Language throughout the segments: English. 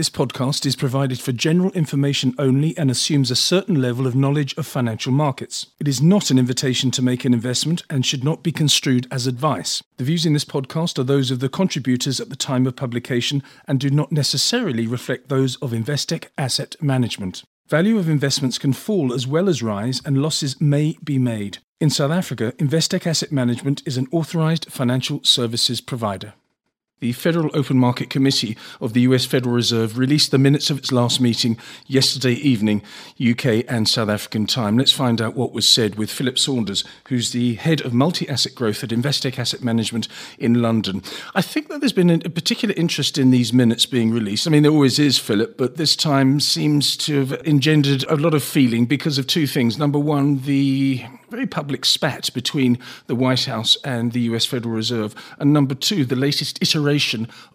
This podcast is provided for general information only and assumes a certain level of knowledge of financial markets. It is not an invitation to make an investment and should not be construed as advice. The views in this podcast are those of the contributors at the time of publication and do not necessarily reflect those of Investec Asset Management. Value of investments can fall as well as rise, and losses may be made. In South Africa, Investec Asset Management is an authorized financial services provider. The Federal Open Market Committee of the US Federal Reserve released the minutes of its last meeting yesterday evening, UK and South African time. Let's find out what was said with Philip Saunders, who's the head of multi asset growth at Investec Asset Management in London. I think that there's been a particular interest in these minutes being released. I mean, there always is, Philip, but this time seems to have engendered a lot of feeling because of two things. Number one, the very public spat between the White House and the US Federal Reserve. And number two, the latest iteration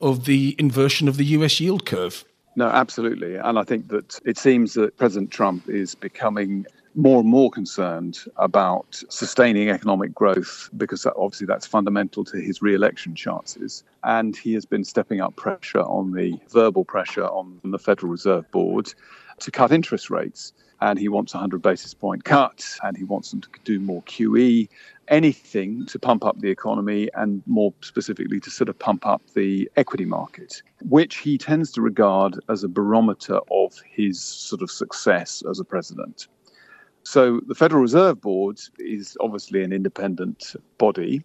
of the inversion of the US yield curve. No, absolutely. And I think that it seems that President Trump is becoming more and more concerned about sustaining economic growth because obviously that's fundamental to his re-election chances. And he has been stepping up pressure on the verbal pressure on the Federal Reserve Board to cut interest rates and he wants a 100 basis point cut and he wants them to do more QE, anything to pump up the economy and more specifically to sort of pump up the equity market, which he tends to regard as a barometer of his sort of success as a president. So the Federal Reserve Board is obviously an independent body.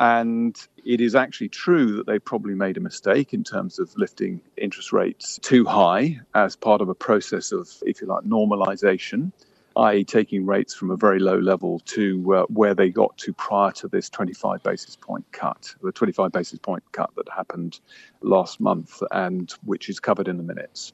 And it is actually true that they probably made a mistake in terms of lifting interest rates too high as part of a process of, if you like, normalization, i.e., taking rates from a very low level to uh, where they got to prior to this 25 basis point cut, the 25 basis point cut that happened last month and which is covered in the minutes.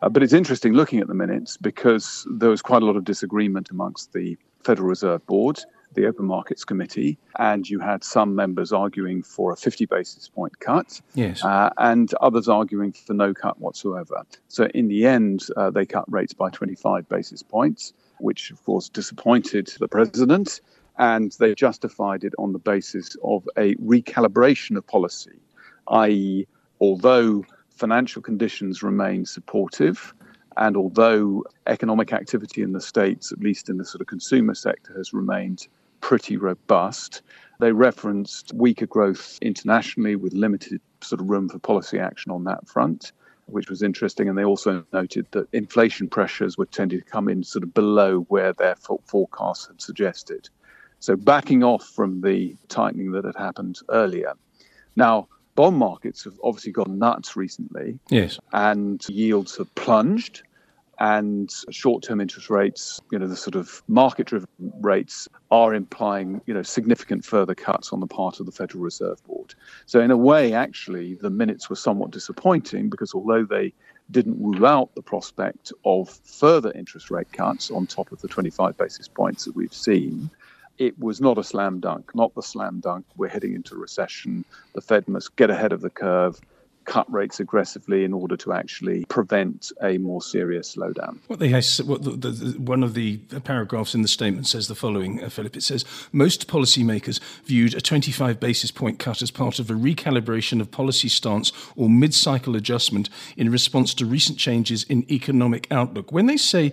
Uh, but it's interesting looking at the minutes because there was quite a lot of disagreement amongst the Federal Reserve Board the Open Markets Committee, and you had some members arguing for a 50 basis point cut, yes, uh, and others arguing for no cut whatsoever. So in the end, uh, they cut rates by 25 basis points, which of course disappointed the president, and they justified it on the basis of a recalibration of policy, i.e., although financial conditions remain supportive. And although economic activity in the States, at least in the sort of consumer sector, has remained pretty robust. They referenced weaker growth internationally with limited sort of room for policy action on that front, which was interesting. And they also noted that inflation pressures were tending to come in sort of below where their forecasts had suggested. So backing off from the tightening that had happened earlier. Now, bond markets have obviously gone nuts recently. Yes. And yields have plunged and short-term interest rates, you know, the sort of market-driven rates are implying, you know, significant further cuts on the part of the Federal Reserve Board. So in a way, actually, the minutes were somewhat disappointing because although they didn't rule out the prospect of further interest rate cuts on top of the 25 basis points that we've seen, it was not a slam dunk, not the slam dunk. We're heading into recession. The Fed must get ahead of the curve cut rates aggressively in order to actually prevent a more serious slowdown. What they what the, the, one of the paragraphs in the statement says the following, uh, Philip. It says most policymakers viewed a 25 basis point cut as part of a recalibration of policy stance or mid-cycle adjustment in response to recent changes in economic outlook. When they say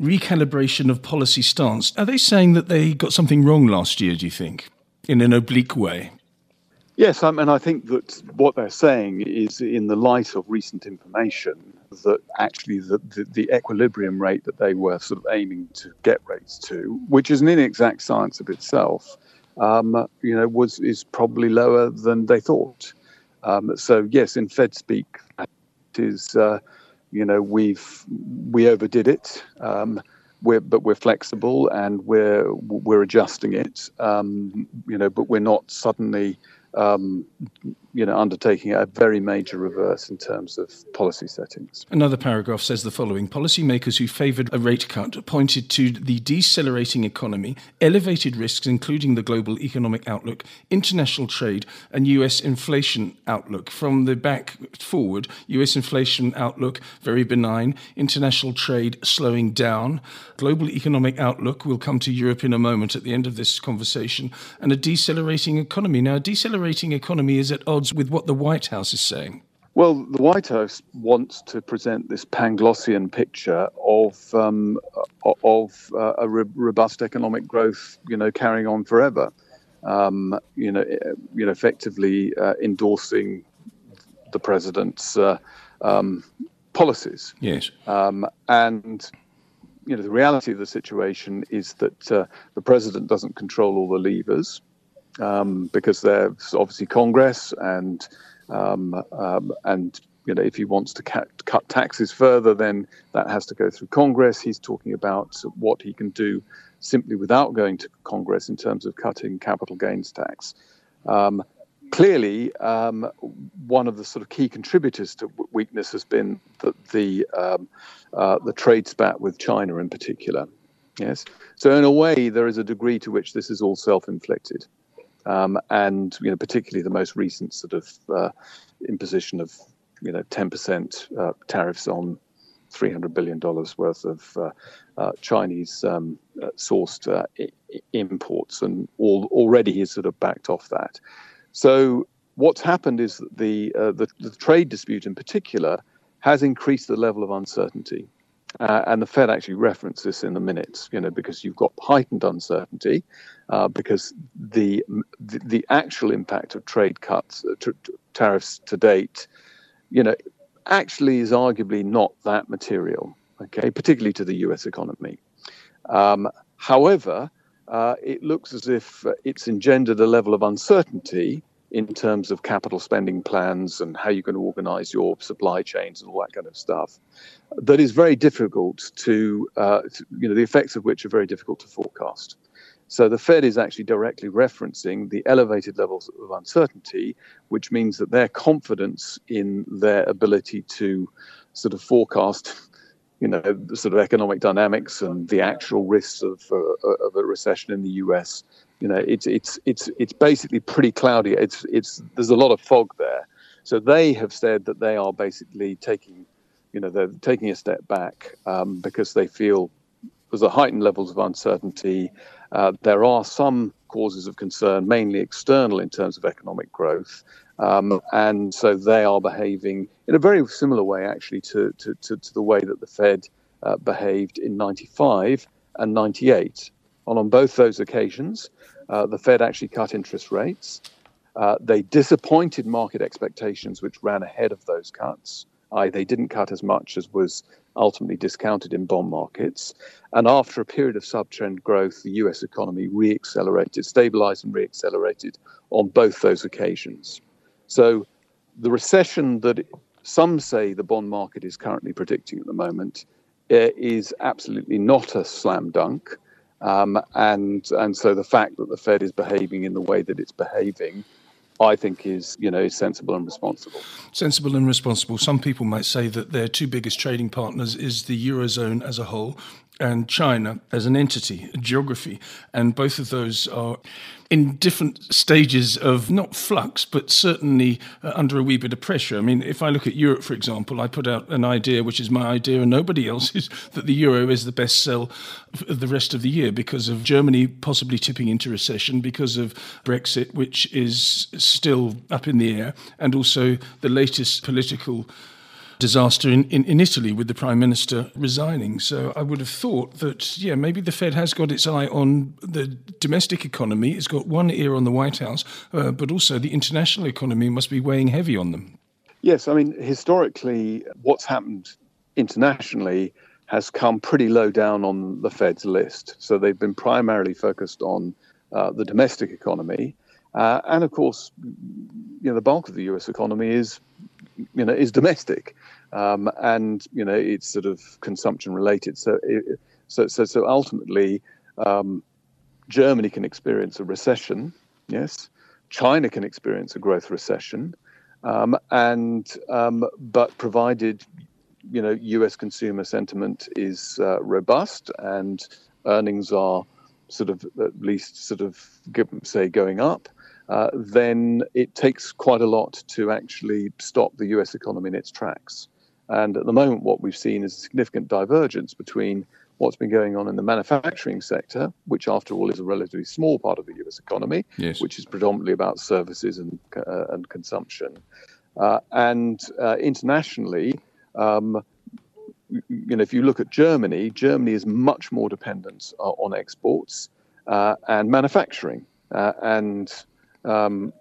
recalibration of policy stance, are they saying that they got something wrong last year? Do you think, in an oblique way? Yes, um, and I think that what they're saying is, in the light of recent information, that actually the, the, the, equilibrium rate that they were sort of aiming to get rates to, which is an inexact science of itself, um, you know, was is probably lower than they thought. Um, so yes, in Fed speak, it is, uh, you know, we've we overdid it. Um, we're, but we're flexible and we're we're adjusting it. Um, you know, but we're not suddenly um, you know, undertaking a very major reverse in terms of policy settings. Another paragraph says the following Policymakers who favoured a rate cut pointed to the decelerating economy, elevated risks, including the global economic outlook, international trade, and US inflation outlook. From the back forward, US inflation outlook very benign, international trade slowing down, global economic outlook, we'll come to Europe in a moment at the end of this conversation, and a decelerating economy. Now, a decelerating economy is at odds with what the White House is saying. Well, the White House wants to present this Panglossian picture of um, of uh, a robust economic growth, you know, carrying on forever. Um, you know, eh, you know, effectively uh, endorsing the president's uh, um, policies. Yes. Um, and you know, the reality of the situation is that uh, the president doesn't control all the levers um, because there's obviously Congress and um, um, and you know, if he wants to cut, cut taxes further, then that has to go through Congress. He's talking about what he can do simply without going to Congress in terms of cutting capital gains tax. Um, clearly, um, one of the sort of key contributors to weakness has been the the, um, uh, the trade spat with China in particular. Yes, so in a way, there is a degree to which this is all self-inflicted. Um, and you know, particularly the most recent sort of uh, imposition of you know 10% uh, tariffs on 300 billion dollars worth of uh, uh Chinese um, uh, sourced uh, I- imports, and all, already he's sort of backed off that. So what's happened is that the, the the trade dispute in particular has increased the level of uncertainty. Uh, and the Fed actually referenced this in the minutes, you know, because you've got heightened uncertainty, uh, because the, the, the actual impact of trade cuts, uh, t- tariffs to date, you know, actually is arguably not that material, okay, particularly to the U.S. economy. Um, however, uh, it looks as if it's engendered a level of uncertainty in terms of capital spending plans and how you're going to organize your supply chains and all that kind of stuff that is very difficult to, uh, to, you know, the effects of which are very difficult to forecast. So the Fed is actually directly referencing the elevated levels of uncertainty, which means that their confidence in their ability to sort of forecast, you know, the sort of economic dynamics and the actual risks of, uh, of a recession in the U.S you know, it's it's it's it's basically pretty cloudy. It's it's there's a lot of fog there. So they have said that they are basically taking, you know, they're taking a step back um, because they feel there's a heightened levels of uncertainty. Uh, there are some causes of concern, mainly external in terms of economic growth. Um, and so they are behaving in a very similar way, actually, to, to, to, to the way that the Fed uh, behaved in 95 and 98. And on both those occasions, uh, the Fed actually cut interest rates. Uh, they disappointed market expectations, which ran ahead of those cuts. I, they didn't cut as much as was ultimately discounted in bond markets. And after a period of subtrend growth, the US economy reaccelerated, stabilized and reaccelerated on both those occasions. So the recession that some say the bond market is currently predicting at the moment uh, is absolutely not a slam dunk. Um, and and so the fact that the Fed is behaving in the way that it's behaving, I think is you know sensible and responsible. Sensible and responsible. Some people might say that their two biggest trading partners is the eurozone as a whole and China as an entity, a geography, and both of those are in different stages of not flux, but certainly uh, under a wee bit of pressure. I mean, if I look at Europe, for example, I put out an idea, which is my idea and nobody else's, that the euro is the best sell the rest of the year because of Germany possibly tipping into recession, because of Brexit, which is still up in the air, and also the latest political disaster in, in, in, Italy with the Prime Minister resigning. So I would have thought that, yeah, maybe the Fed has got its eye on the domestic economy. It's got one ear on the White House, uh, but also the international economy must be weighing heavy on them. Yes, I mean, historically, what's happened internationally has come pretty low down on the Fed's list. So they've been primarily focused on uh, the domestic economy. Uh, and of course, you know, the bulk of the US economy is you know is domestic, um, and you know it's sort of consumption related. So it, so so so ultimately, um, Germany can experience a recession. Yes, China can experience a growth recession, um, and um, but provided you know U.S. consumer sentiment is uh, robust and earnings are sort of at least sort of give, say going up uh, then it takes quite a lot to actually stop the US economy in its tracks. And at the moment, what we've seen is a significant divergence between what's been going on in the manufacturing sector, which, after all, is a relatively small part of the US economy, yes. which is predominantly about services and, uh, and consumption, Uh, and uh, internationally, um, you know, if you look at Germany, Germany is much more dependent uh, on exports uh, and manufacturing, uh, and um,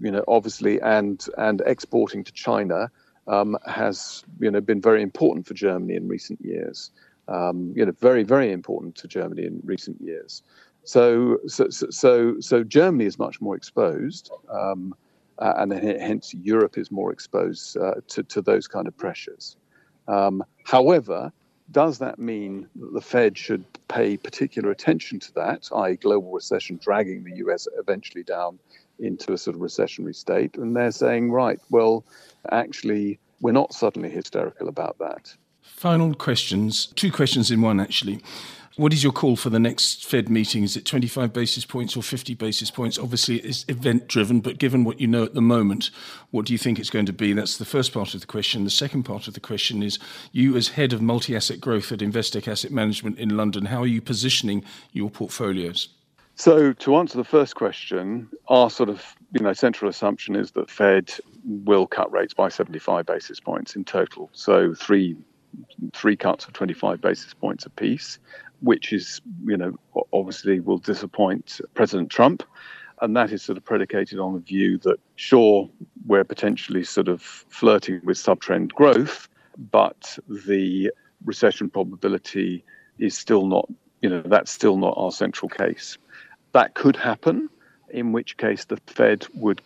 you know, obviously, and and exporting to China um, has you know been very important for Germany in recent years. Um, you know, very very important to Germany in recent years. So so so so Germany is much more exposed. Um, uh, and hence Europe is more exposed uh, to, to those kind of pressures. Um, however, does that mean that the Fed should pay particular attention to that, i.e., global recession dragging the US eventually down into a sort of recessionary state? And they're saying, right, well, actually, we're not suddenly hysterical about that. Final questions, two questions in one, actually. What is your call for the next Fed meeting? Is it 25 basis points or 50 basis points? Obviously, it's event driven, but given what you know at the moment, what do you think it's going to be? That's the first part of the question. The second part of the question is you, as head of multi asset growth at Investec Asset Management in London, how are you positioning your portfolios? So, to answer the first question, our sort of you know central assumption is that Fed will cut rates by 75 basis points in total. So, three three cuts of 25 basis points apiece which is, you know, obviously will disappoint President Trump. And that is sort of predicated on the view that, sure, we're potentially sort of flirting with subtrend growth, but the recession probability is still not, you know, that's still not our central case. That could happen, in which case the Fed would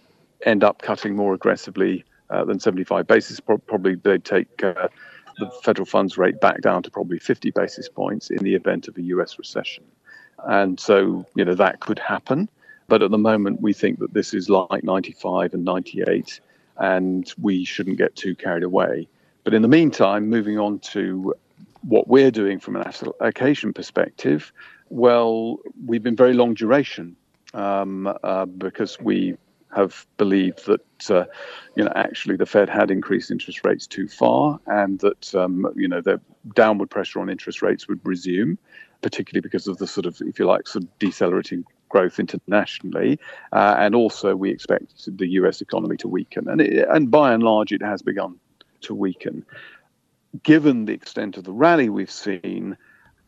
end up cutting more aggressively uh, than 75 basis. Probably they'd take uh, the federal funds rate back down to probably 50 basis points in the event of a US recession. And so, you know, that could happen. But at the moment, we think that this is like 95 and 98, and we shouldn't get too carried away. But in the meantime, moving on to what we're doing from an allocation perspective, well, we've been very long duration um, uh, because we have believed that uh, you know actually the Fed had increased interest rates too far, and that um, you know the downward pressure on interest rates would resume, particularly because of the sort of if you like sort of decelerating growth internationally, uh, and also we expect the U.S. economy to weaken, and it, and by and large it has begun to weaken. Given the extent of the rally we've seen,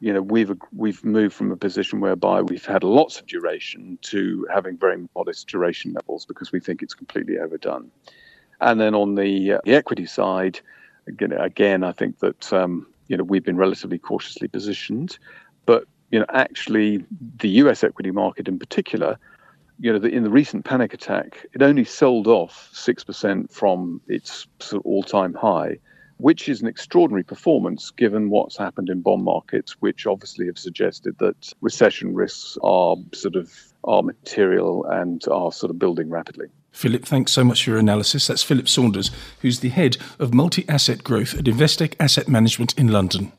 you know we've we've moved from a position whereby we've had lots of duration to having very modest duration levels because we think it's completely overdone. And then on the, uh, the equity side, again, again, I think that um, you know we've been relatively cautiously positioned, but you know actually the U.S. equity market in particular, you know, the, in the recent panic attack, it only sold off six percent from its sort of all-time high which is an extraordinary performance given what's happened in bond markets, which obviously have suggested that recession risks are sort of are material and are sort of building rapidly. Philip, thanks so much for your analysis. That's Philip Saunders, who's the head of multi asset growth at Investec Asset Management in London.